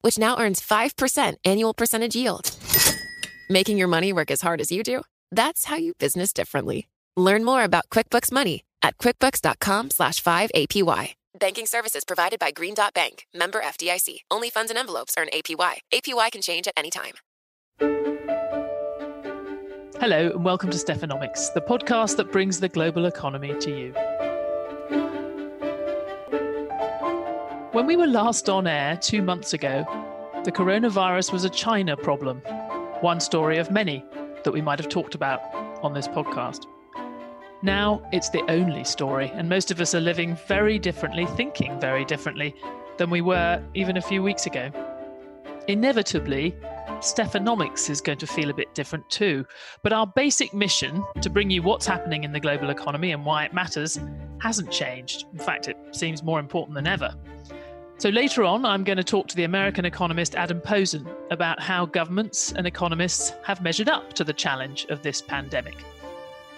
which now earns 5% annual percentage yield. Making your money work as hard as you do? That's how you business differently. Learn more about QuickBooks Money at quickbooks.com slash 5APY. Banking services provided by Green Dot Bank, member FDIC. Only funds and envelopes earn APY. APY can change at any time. Hello, and welcome to Stephanomics, the podcast that brings the global economy to you. When we were last on air two months ago, the coronavirus was a China problem, one story of many that we might have talked about on this podcast. Now it's the only story, and most of us are living very differently, thinking very differently than we were even a few weeks ago. Inevitably, Stephanomics is going to feel a bit different too, but our basic mission to bring you what's happening in the global economy and why it matters hasn't changed. In fact, it seems more important than ever. So later on, I'm going to talk to the American economist Adam Posen about how governments and economists have measured up to the challenge of this pandemic.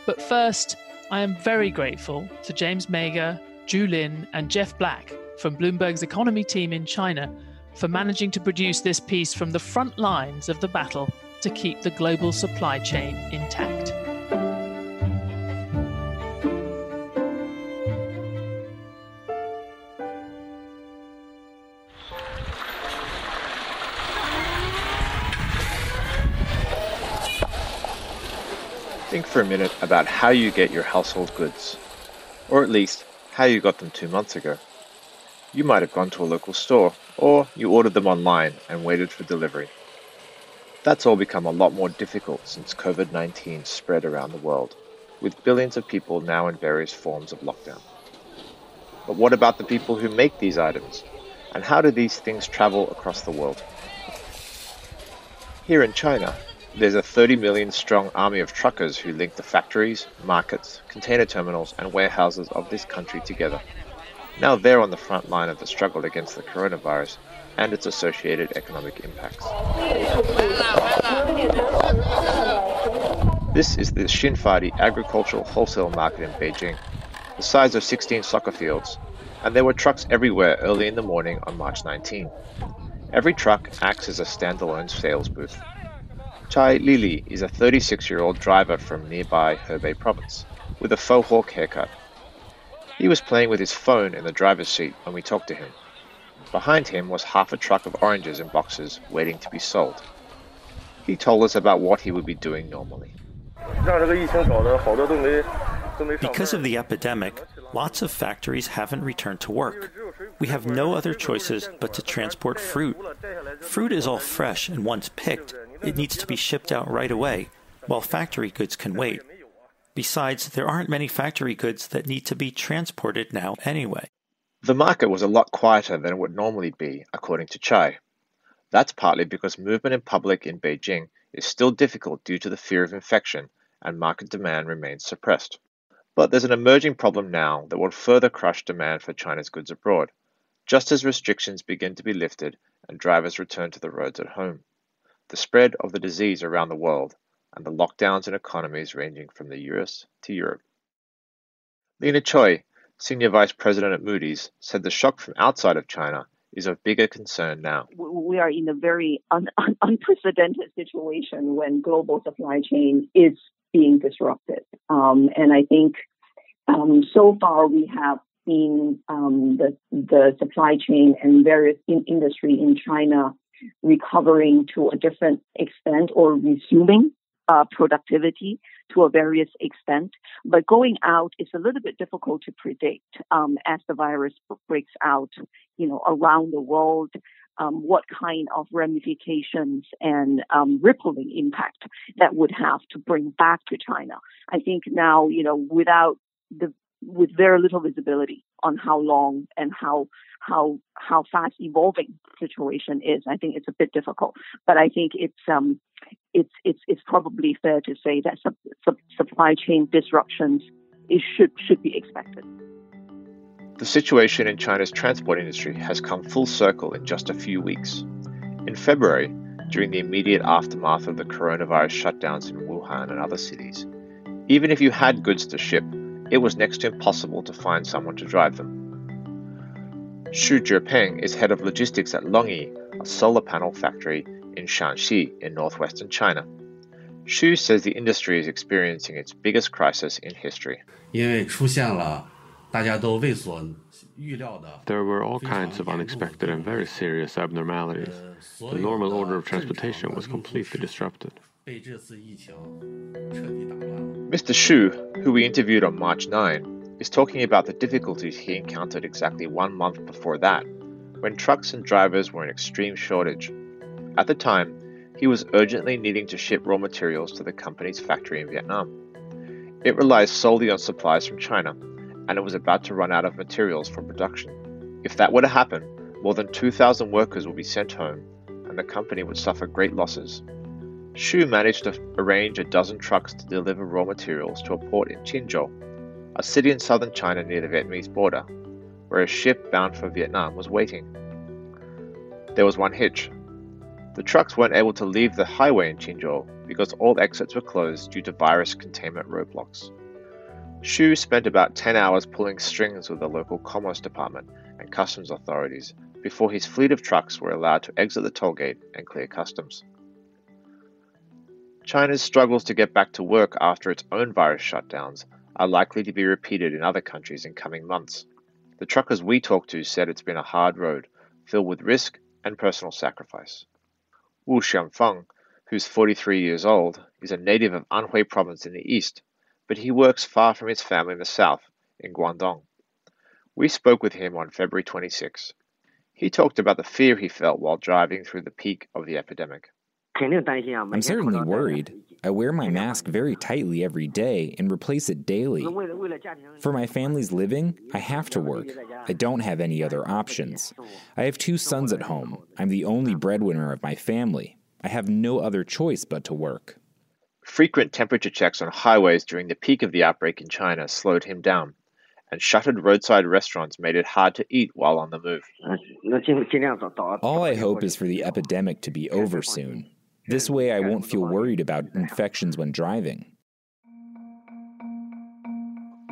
But first, I am very grateful to James Mayger, Zhu Lin, and Jeff Black from Bloomberg's economy team in China for managing to produce this piece from the front lines of the battle to keep the global supply chain intact. For a minute about how you get your household goods, or at least how you got them two months ago. You might have gone to a local store, or you ordered them online and waited for delivery. That's all become a lot more difficult since COVID 19 spread around the world, with billions of people now in various forms of lockdown. But what about the people who make these items? And how do these things travel across the world? Here in China, there's a 30 million strong army of truckers who link the factories, markets, container terminals, and warehouses of this country together. Now they're on the front line of the struggle against the coronavirus and its associated economic impacts. This is the Xinfadi agricultural wholesale market in Beijing, the size of 16 soccer fields, and there were trucks everywhere early in the morning on March 19. Every truck acts as a standalone sales booth. Chai Lili is a 36 year old driver from nearby Hebei province, with a faux hawk haircut. He was playing with his phone in the driver's seat when we talked to him. Behind him was half a truck of oranges in boxes waiting to be sold. He told us about what he would be doing normally. Because of the epidemic, lots of factories haven't returned to work. We have no other choices but to transport fruit. Fruit is all fresh and once picked, it needs to be shipped out right away, while factory goods can wait. Besides, there aren't many factory goods that need to be transported now anyway. The market was a lot quieter than it would normally be, according to Chai. That's partly because movement in public in Beijing is still difficult due to the fear of infection and market demand remains suppressed. But there's an emerging problem now that will further crush demand for China's goods abroad, just as restrictions begin to be lifted and drivers return to the roads at home the spread of the disease around the world, and the lockdowns in economies ranging from the US to Europe. Lena Choi, Senior Vice President at Moody's, said the shock from outside of China is of bigger concern now. We are in a very un- un- unprecedented situation when global supply chain is being disrupted. Um, and I think um, so far we have seen um, the, the supply chain and various in- industry in China recovering to a different extent or resuming uh, productivity to a various extent. But going out is a little bit difficult to predict um, as the virus breaks out, you know, around the world. Um, what kind of ramifications and um, rippling impact that would have to bring back to China. I think now, you know, without the with very little visibility on how long and how how how fast evolving situation is. I think it's a bit difficult, but I think it's um it's it's it's probably fair to say that sub, sub, supply chain disruptions is should should be expected. The situation in China's transport industry has come full circle in just a few weeks. In February, during the immediate aftermath of the coronavirus shutdowns in Wuhan and other cities, even if you had goods to ship, it was next to impossible to find someone to drive them. Xu Zhepeng is head of logistics at Longi, a solar panel factory in Shanxi in northwestern China. Xu says the industry is experiencing its biggest crisis in history. There were all kinds of unexpected and very serious abnormalities. The normal order of transportation was completely disrupted. Mr. Xu, who we interviewed on March 9, is talking about the difficulties he encountered exactly one month before that, when trucks and drivers were in extreme shortage. At the time, he was urgently needing to ship raw materials to the company's factory in Vietnam. It relies solely on supplies from China, and it was about to run out of materials for production. If that were to happen, more than 2,000 workers would be sent home, and the company would suffer great losses. Xu managed to arrange a dozen trucks to deliver raw materials to a port in Qinzhou, a city in southern China near the Vietnamese border, where a ship bound for Vietnam was waiting. There was one hitch. The trucks weren't able to leave the highway in Qinzhou because all exits were closed due to virus containment roadblocks. Xu spent about 10 hours pulling strings with the local commerce department and customs authorities before his fleet of trucks were allowed to exit the tollgate and clear customs. China's struggles to get back to work after its own virus shutdowns are likely to be repeated in other countries in coming months. The truckers we talked to said it's been a hard road, filled with risk and personal sacrifice. Wu Xiangfeng, who's 43 years old, is a native of Anhui province in the east, but he works far from his family in the south, in Guangdong. We spoke with him on February 26. He talked about the fear he felt while driving through the peak of the epidemic. I'm certainly worried. I wear my mask very tightly every day and replace it daily. For my family's living, I have to work. I don't have any other options. I have two sons at home. I'm the only breadwinner of my family. I have no other choice but to work. Frequent temperature checks on highways during the peak of the outbreak in China slowed him down, and shuttered roadside restaurants made it hard to eat while on the move. All I hope is for the epidemic to be over soon. This way, I won't feel worried about infections when driving.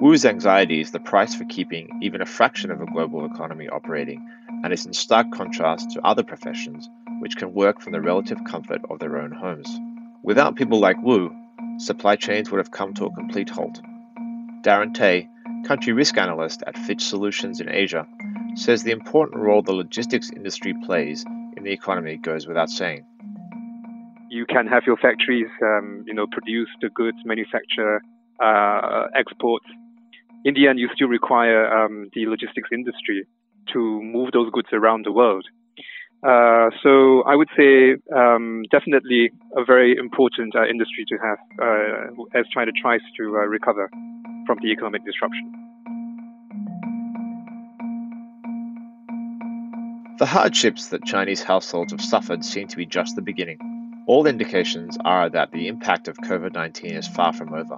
Wu's anxiety is the price for keeping even a fraction of a global economy operating and is in stark contrast to other professions which can work from the relative comfort of their own homes. Without people like Wu, supply chains would have come to a complete halt. Darren Tay, country risk analyst at Fitch Solutions in Asia, says the important role the logistics industry plays in the economy goes without saying you can have your factories, um, you know, produce the goods, manufacture, uh, export. In the end, you still require um, the logistics industry to move those goods around the world. Uh, so I would say um, definitely a very important uh, industry to have uh, as China tries to uh, recover from the economic disruption. The hardships that Chinese households have suffered seem to be just the beginning. All indications are that the impact of COVID 19 is far from over.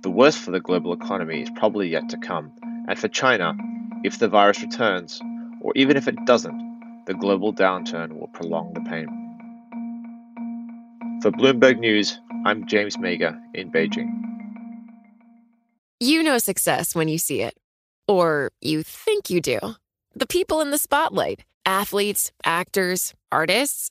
The worst for the global economy is probably yet to come, and for China, if the virus returns, or even if it doesn't, the global downturn will prolong the pain. For Bloomberg News, I'm James Mayger in Beijing. You know success when you see it, or you think you do. The people in the spotlight athletes, actors, artists.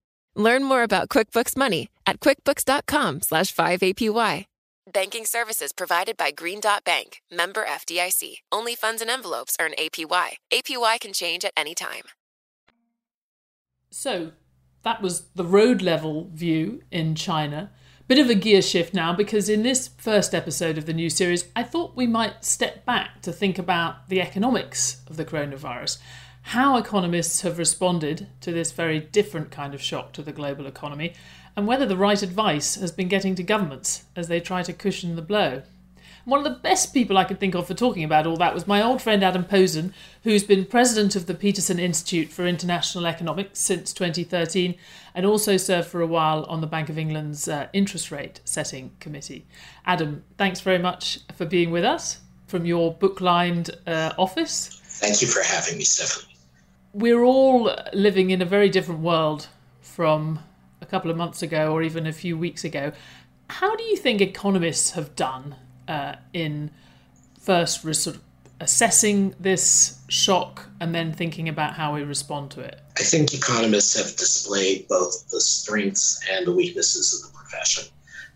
Learn more about QuickBooks Money at quickbooks.com slash 5APY. Banking services provided by Green Dot Bank, member FDIC. Only funds and envelopes earn APY. APY can change at any time. So, that was the road level view in China. Bit of a gear shift now because in this first episode of the new series, I thought we might step back to think about the economics of the coronavirus, how economists have responded to this very different kind of shock to the global economy, and whether the right advice has been getting to governments as they try to cushion the blow. One of the best people I could think of for talking about all that was my old friend Adam Posen, who's been president of the Peterson Institute for International Economics since 2013 and also served for a while on the Bank of England's uh, interest rate setting committee. Adam, thanks very much for being with us from your book lined uh, office. Thank you for having me, Stephanie. We're all living in a very different world from a couple of months ago or even a few weeks ago. How do you think economists have done uh, in first sort of assessing this shock and then thinking about how we respond to it? I think economists have displayed both the strengths and the weaknesses of the profession.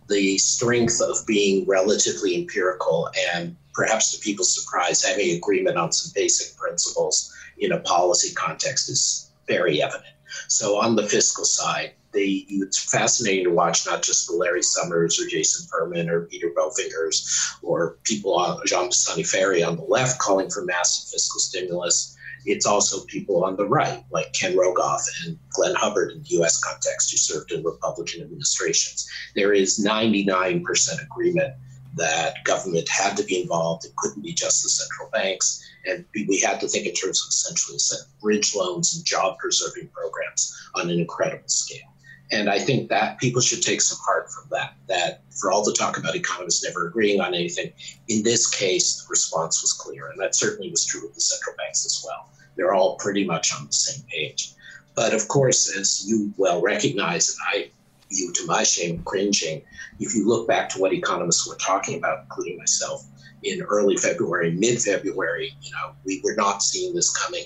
The strength of being relatively empirical and perhaps to people's surprise, having agreement on some basic principles in a policy context is very evident. So, on the fiscal side, they it's fascinating to watch not just Larry Summers or Jason Furman or Peter Bojangers or people on Jean Pisani-Ferry on the left calling for massive fiscal stimulus. It's also people on the right, like Ken Rogoff and Glenn Hubbard in the U.S. context, who served in Republican administrations. There is 99% agreement that government had to be involved. It couldn't be just the central banks. And we had to think in terms of essentially bridge loans and job preserving programs on an incredible scale. And I think that people should take some heart from that. That for all the talk about economists never agreeing on anything, in this case, the response was clear. And that certainly was true of the central banks as well. They're all pretty much on the same page. But of course, as you well recognize, and I view to my shame cringing, if you look back to what economists were talking about, including myself, in early February, mid February, you know, we were not seeing this coming.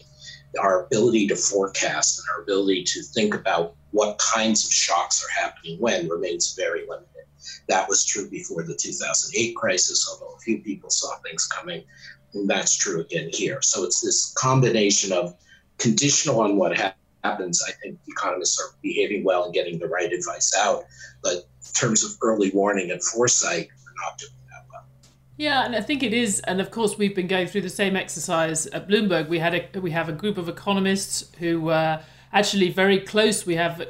Our ability to forecast and our ability to think about what kinds of shocks are happening when remains very limited. That was true before the 2008 crisis, although a few people saw things coming. And that's true again here. So it's this combination of conditional on what ha- happens. I think economists are behaving well and getting the right advice out. But in terms of early warning and foresight, we're not doing that well. Yeah, and I think it is, and of course we've been going through the same exercise at Bloomberg. We had a we have a group of economists who were actually very close. We have uh,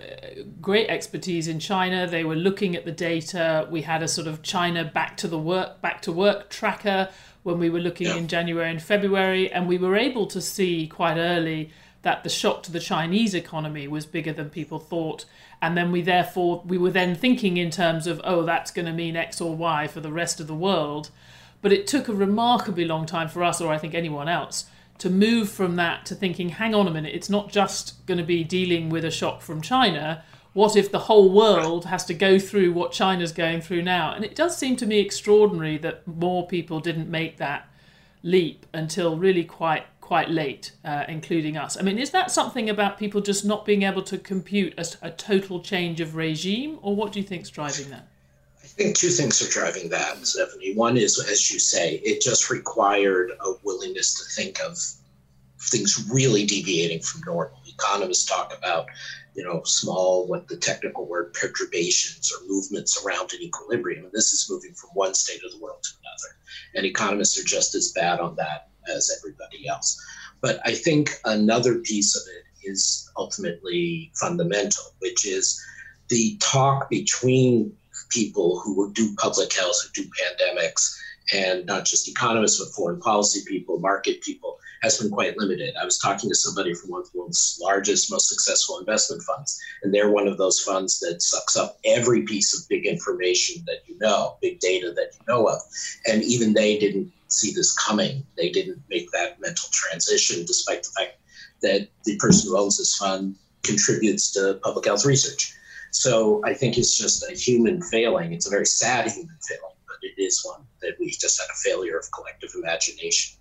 great expertise in China. They were looking at the data. We had a sort of China back to the work back to work tracker when we were looking yeah. in January and February, and we were able to see quite early that the shock to the Chinese economy was bigger than people thought. And then we therefore we were then thinking in terms of oh that's going to mean X or Y for the rest of the world. But it took a remarkably long time for us, or I think anyone else, to move from that to thinking, hang on a minute, it's not just going to be dealing with a shock from China. What if the whole world has to go through what China's going through now? And it does seem to me extraordinary that more people didn't make that leap until really quite quite late, uh, including us. I mean, is that something about people just not being able to compute a, a total change of regime, or what do you think is driving that? I think two things are driving that, Stephanie. One is, as you say, it just required a willingness to think of things really deviating from normal. Economists talk about, you know, small, what the technical word, perturbations or movements around an equilibrium. And this is moving from one state of the world to another. And economists are just as bad on that as everybody else. But I think another piece of it is ultimately fundamental, which is the talk between people who do public health, who do pandemics, and not just economists, but foreign policy people, market people, has been quite limited. I was talking to somebody from one of the world's largest, most successful investment funds, and they're one of those funds that sucks up every piece of big information that you know, big data that you know of. And even they didn't see this coming. They didn't make that mental transition, despite the fact that the person who owns this fund contributes to public health research. So I think it's just a human failing. It's a very sad human failing, it is one that we just had a failure of collective imagination.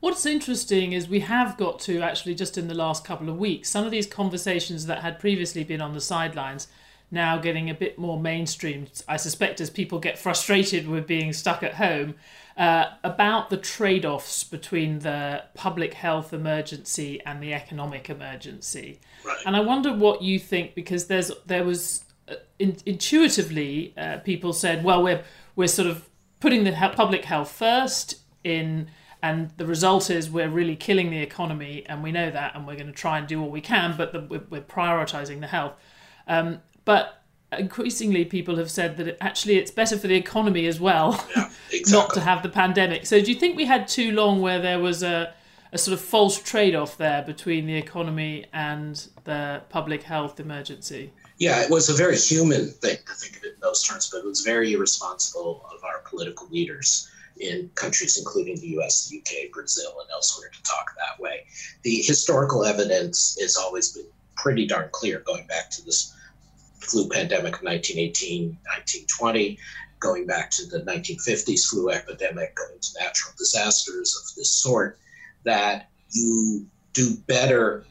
What's interesting is we have got to actually just in the last couple of weeks, some of these conversations that had previously been on the sidelines now getting a bit more mainstream, I suspect, as people get frustrated with being stuck at home, uh, about the trade offs between the public health emergency and the economic emergency. Right. And I wonder what you think, because there's there was in, intuitively uh, people said, well, we're we're sort of putting the public health first in and the result is we're really killing the economy and we know that and we're going to try and do all we can but the, we're, we're, prioritizing the health. Um, but increasingly people have said that it, actually it's better for the economy as well yeah, exactly. not to have the pandemic. So do you think we had too long where there was a, a sort of false trade-off there between the economy and the public health emergency yeah, it was a very human thing to think of it in those terms, but it was very irresponsible of our political leaders in countries including the US, the UK, Brazil, and elsewhere to talk that way. The historical evidence has always been pretty darn clear going back to this flu pandemic of 1918, 1920, going back to the 1950s flu epidemic, going to natural disasters of this sort, that you do better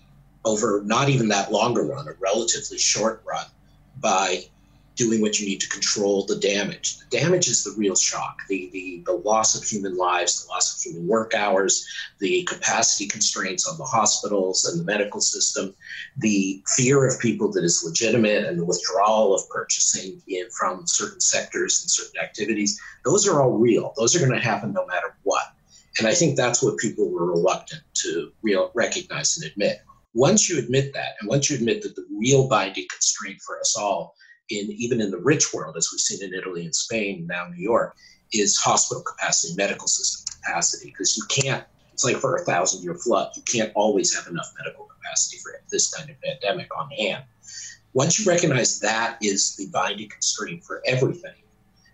over not even that longer run, a relatively short run, by doing what you need to control the damage. The damage is the real shock, the, the, the loss of human lives, the loss of human work hours, the capacity constraints on the hospitals and the medical system, the fear of people that is legitimate and the withdrawal of purchasing in, from certain sectors and certain activities. Those are all real. Those are going to happen no matter what. And I think that's what people were reluctant to real, recognize and admit. Once you admit that, and once you admit that the real binding constraint for us all in even in the rich world, as we've seen in Italy and Spain, now New York, is hospital capacity, medical system capacity, because you can't. It's like for a thousand year flood, you can't always have enough medical capacity for this kind of pandemic on hand. Once you recognize that is the binding constraint for everything,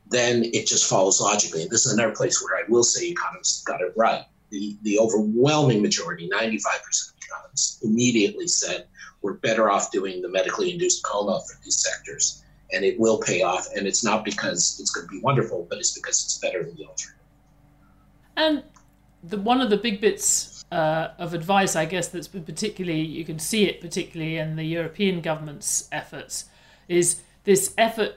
then it just follows logically. And this is another place where I will say economists got it right. The, the overwhelming majority, 95% of economists, immediately said we're better off doing the medically induced coma for these sectors and it will pay off. And it's not because it's going to be wonderful, but it's because it's better than the alternative. And the one of the big bits uh, of advice, I guess, that's been particularly you can see it particularly in the European government's efforts, is this effort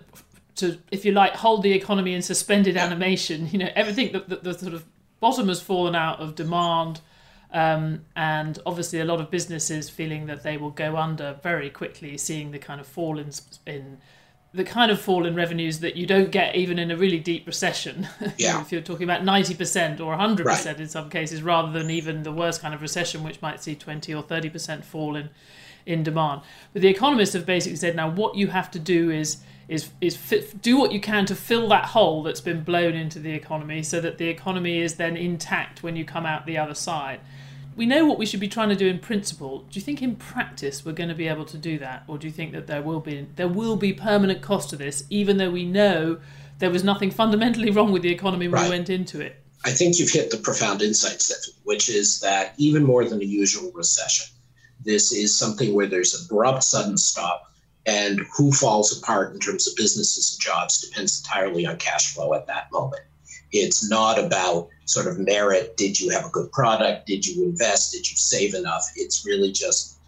to, if you like, hold the economy in suspended animation. You know, everything that the, the, sort of bottom has fallen out of demand. Um, and obviously, a lot of businesses feeling that they will go under very quickly, seeing the kind of fall in, in the kind of fall in revenues that you don't get even in a really deep recession. Yeah. if you're talking about 90% or 100% right. in some cases, rather than even the worst kind of recession, which might see 20 or 30% fall in, in demand. But the economists have basically said now what you have to do is is is fit, do what you can to fill that hole that's been blown into the economy so that the economy is then intact when you come out the other side we know what we should be trying to do in principle. Do you think in practice we're going to be able to do that, or do you think that there will be there will be permanent cost to this, even though we know there was nothing fundamentally wrong with the economy when right. we went into it? I think you've hit the profound insight, Stephanie, which is that even more than a usual recession, this is something where there's abrupt sudden stop, and who falls apart in terms of businesses and jobs depends entirely on cash flow at that moment. It's not about sort of merit. Did you have a good product? Did you invest? Did you save enough? It's really just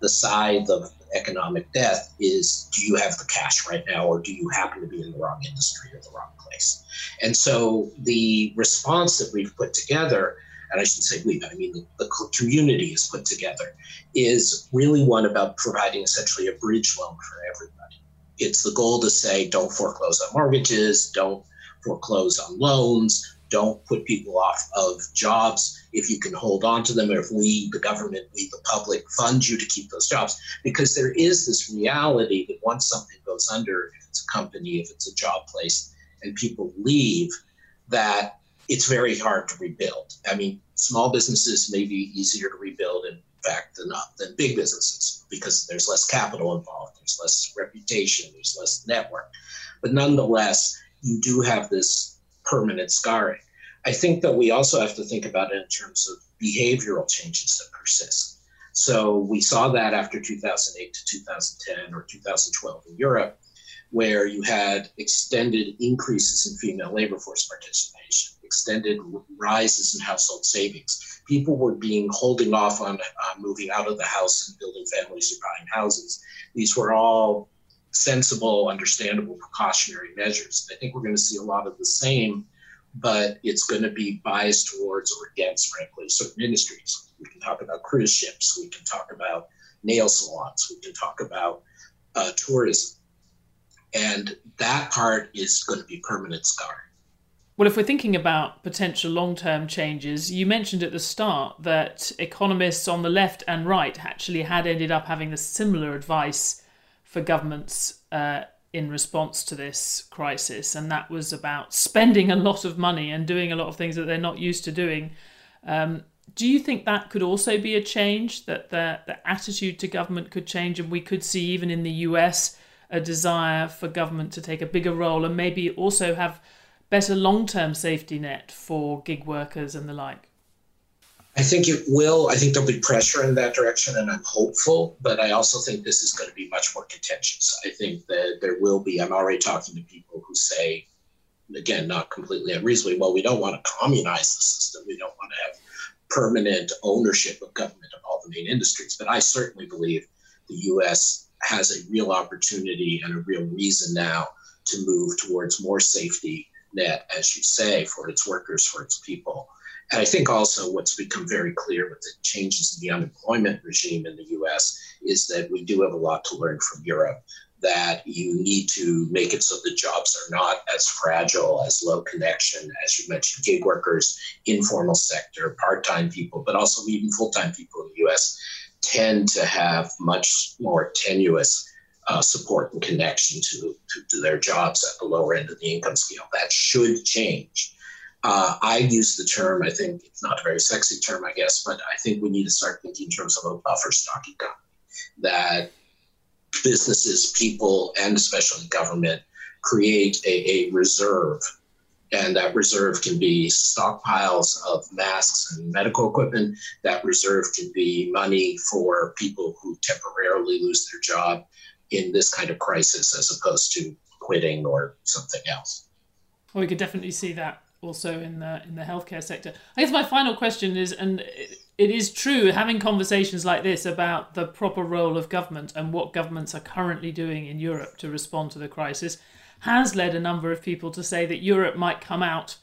the side of economic death is do you have the cash right now or do you happen to be in the wrong industry or the wrong place? And so the response that we've put together, and I should say we, I mean the, the community is put together, is really one about providing essentially a bridge loan for everybody. It's the goal to say don't foreclose on mortgages, don't foreclose on loans, don't put people off of jobs if you can hold on to them, or if we, the government, we, the public, fund you to keep those jobs. Because there is this reality that once something goes under, if it's a company, if it's a job place, and people leave, that it's very hard to rebuild. I mean, small businesses may be easier to rebuild, in fact, than, uh, than big businesses because there's less capital involved, there's less reputation, there's less network. But nonetheless, you do have this permanent scarring. I think that we also have to think about it in terms of behavioral changes that persist. So we saw that after 2008 to 2010 or 2012 in Europe, where you had extended increases in female labor force participation, extended rises in household savings. People were being holding off on uh, moving out of the house and building families or buying houses. These were all sensible, understandable precautionary measures. I think we're going to see a lot of the same, but it's going to be biased towards or against, frankly, certain industries. We can talk about cruise ships, we can talk about nail salons, we can talk about uh, tourism. And that part is going to be permanent scar. Well, if we're thinking about potential long term changes, you mentioned at the start that economists on the left and right actually had ended up having the similar advice for governments uh, in response to this crisis, and that was about spending a lot of money and doing a lot of things that they're not used to doing. Um, do you think that could also be a change, that the, the attitude to government could change, and we could see, even in the US, a desire for government to take a bigger role and maybe also have better long term safety net for gig workers and the like? I think it will. I think there'll be pressure in that direction, and I'm hopeful. But I also think this is going to be much more contentious. I think that there will be. I'm already talking to people who say, again, not completely unreasonably, well, we don't want to communize the system. We don't want to have permanent ownership of government of all the main industries. But I certainly believe the U.S. has a real opportunity and a real reason now to move towards more safety net, as you say, for its workers, for its people. And I think also what's become very clear with the changes in the unemployment regime in the US is that we do have a lot to learn from Europe. That you need to make it so the jobs are not as fragile, as low connection, as you mentioned, gig workers, informal sector, part time people, but also even full time people in the US tend to have much more tenuous uh, support and connection to, to, to, their jobs at the lower end of the income scale. That should change. Uh, I use the term, I think it's not a very sexy term, I guess, but I think we need to start thinking in terms of a buffer stock economy that businesses, people, and especially government create a, a reserve. And that reserve can be stockpiles of masks and medical equipment. That reserve can be money for people who temporarily lose their job in this kind of crisis as opposed to quitting or something else. Well, we could definitely see that also in the in the healthcare sector. I guess my final question is, and it is true, having conversations like this about the proper role of government and what governments are currently doing in Europe to respond to the crisis, has led a number of people to say that Europe might come out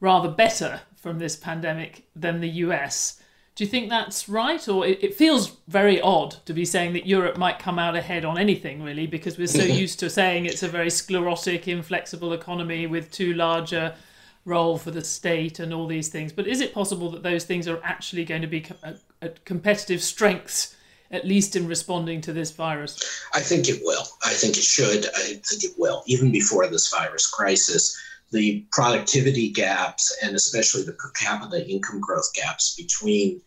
rather better from this pandemic than the US. Do you think that's right? Or it, it, feels very odd to be saying that Europe might come out ahead on anything, really, because we're so used to saying it's a very sclerotic, inflexible economy with too large a role for the state and all these things. But is it possible that those things are actually going to be a, a uh, uh, competitive strengths, at least in responding to this virus? I think it will. I think it should. I think it will. Even before this virus crisis, the productivity gaps and especially the per capita income growth gaps between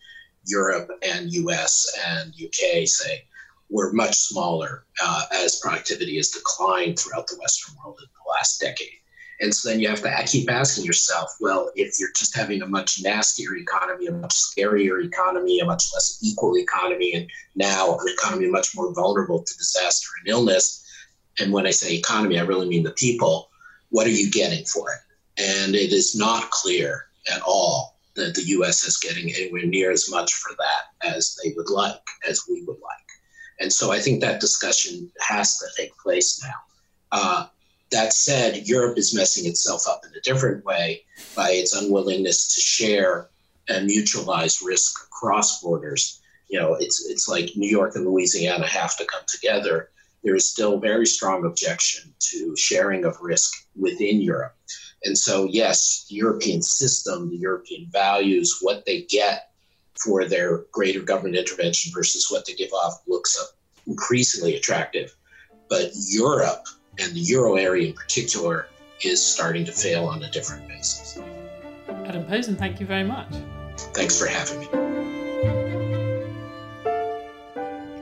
Europe and US and UK, say, were much smaller uh, as productivity has declined throughout the Western world in the last decade. And so then you have to keep asking yourself, well, if you're just having a much nastier economy, a much scarier economy, a much less equal economy, and now an economy much more vulnerable to disaster and illness, and when I say economy, I really mean the people what are you getting for it? And it is not clear at all that the U.S. is getting anywhere near as much for that as they would like, as we would like. And so I think that discussion has to take place now. Uh, that said, Europe is messing itself up in a different way by its unwillingness to share and mutualize risk across borders. You know, it's it's like New York and Louisiana have to come together there is still very strong objection to sharing of risk within Europe. And so, yes, the European system, the European values, what they get for their greater government intervention versus what they give off looks increasingly attractive. But Europe and the euro area in particular is starting to fail on a different basis. Adam Posen, thank you very much. Thanks for having me.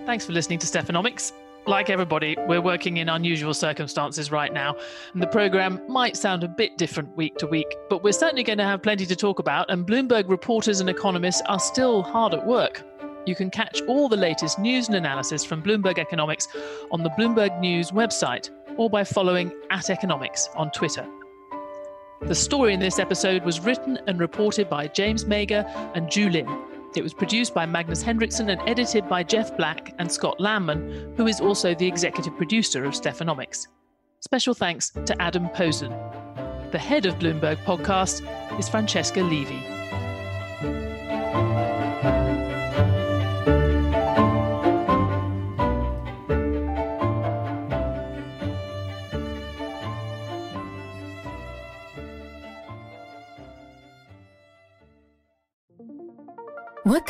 Thanks for listening to Stephanomics like everybody, we're working in unusual circumstances right now, and the program might sound a bit different week to week, but we're certainly going to have plenty to talk about, and Bloomberg reporters and economists are still hard at work. You can catch all the latest news and analysis from Bloomberg Economics on the Bloomberg News website or by following at economics on Twitter. The story in this episode was written and reported by James Mayger and Zhu Lin. It was produced by Magnus Henriksson and edited by Jeff Black and Scott Lanman, who is also the executive producer of Stephanomics. Special thanks to Adam Posen. The head of Bloomberg Podcast is Francesca Levy.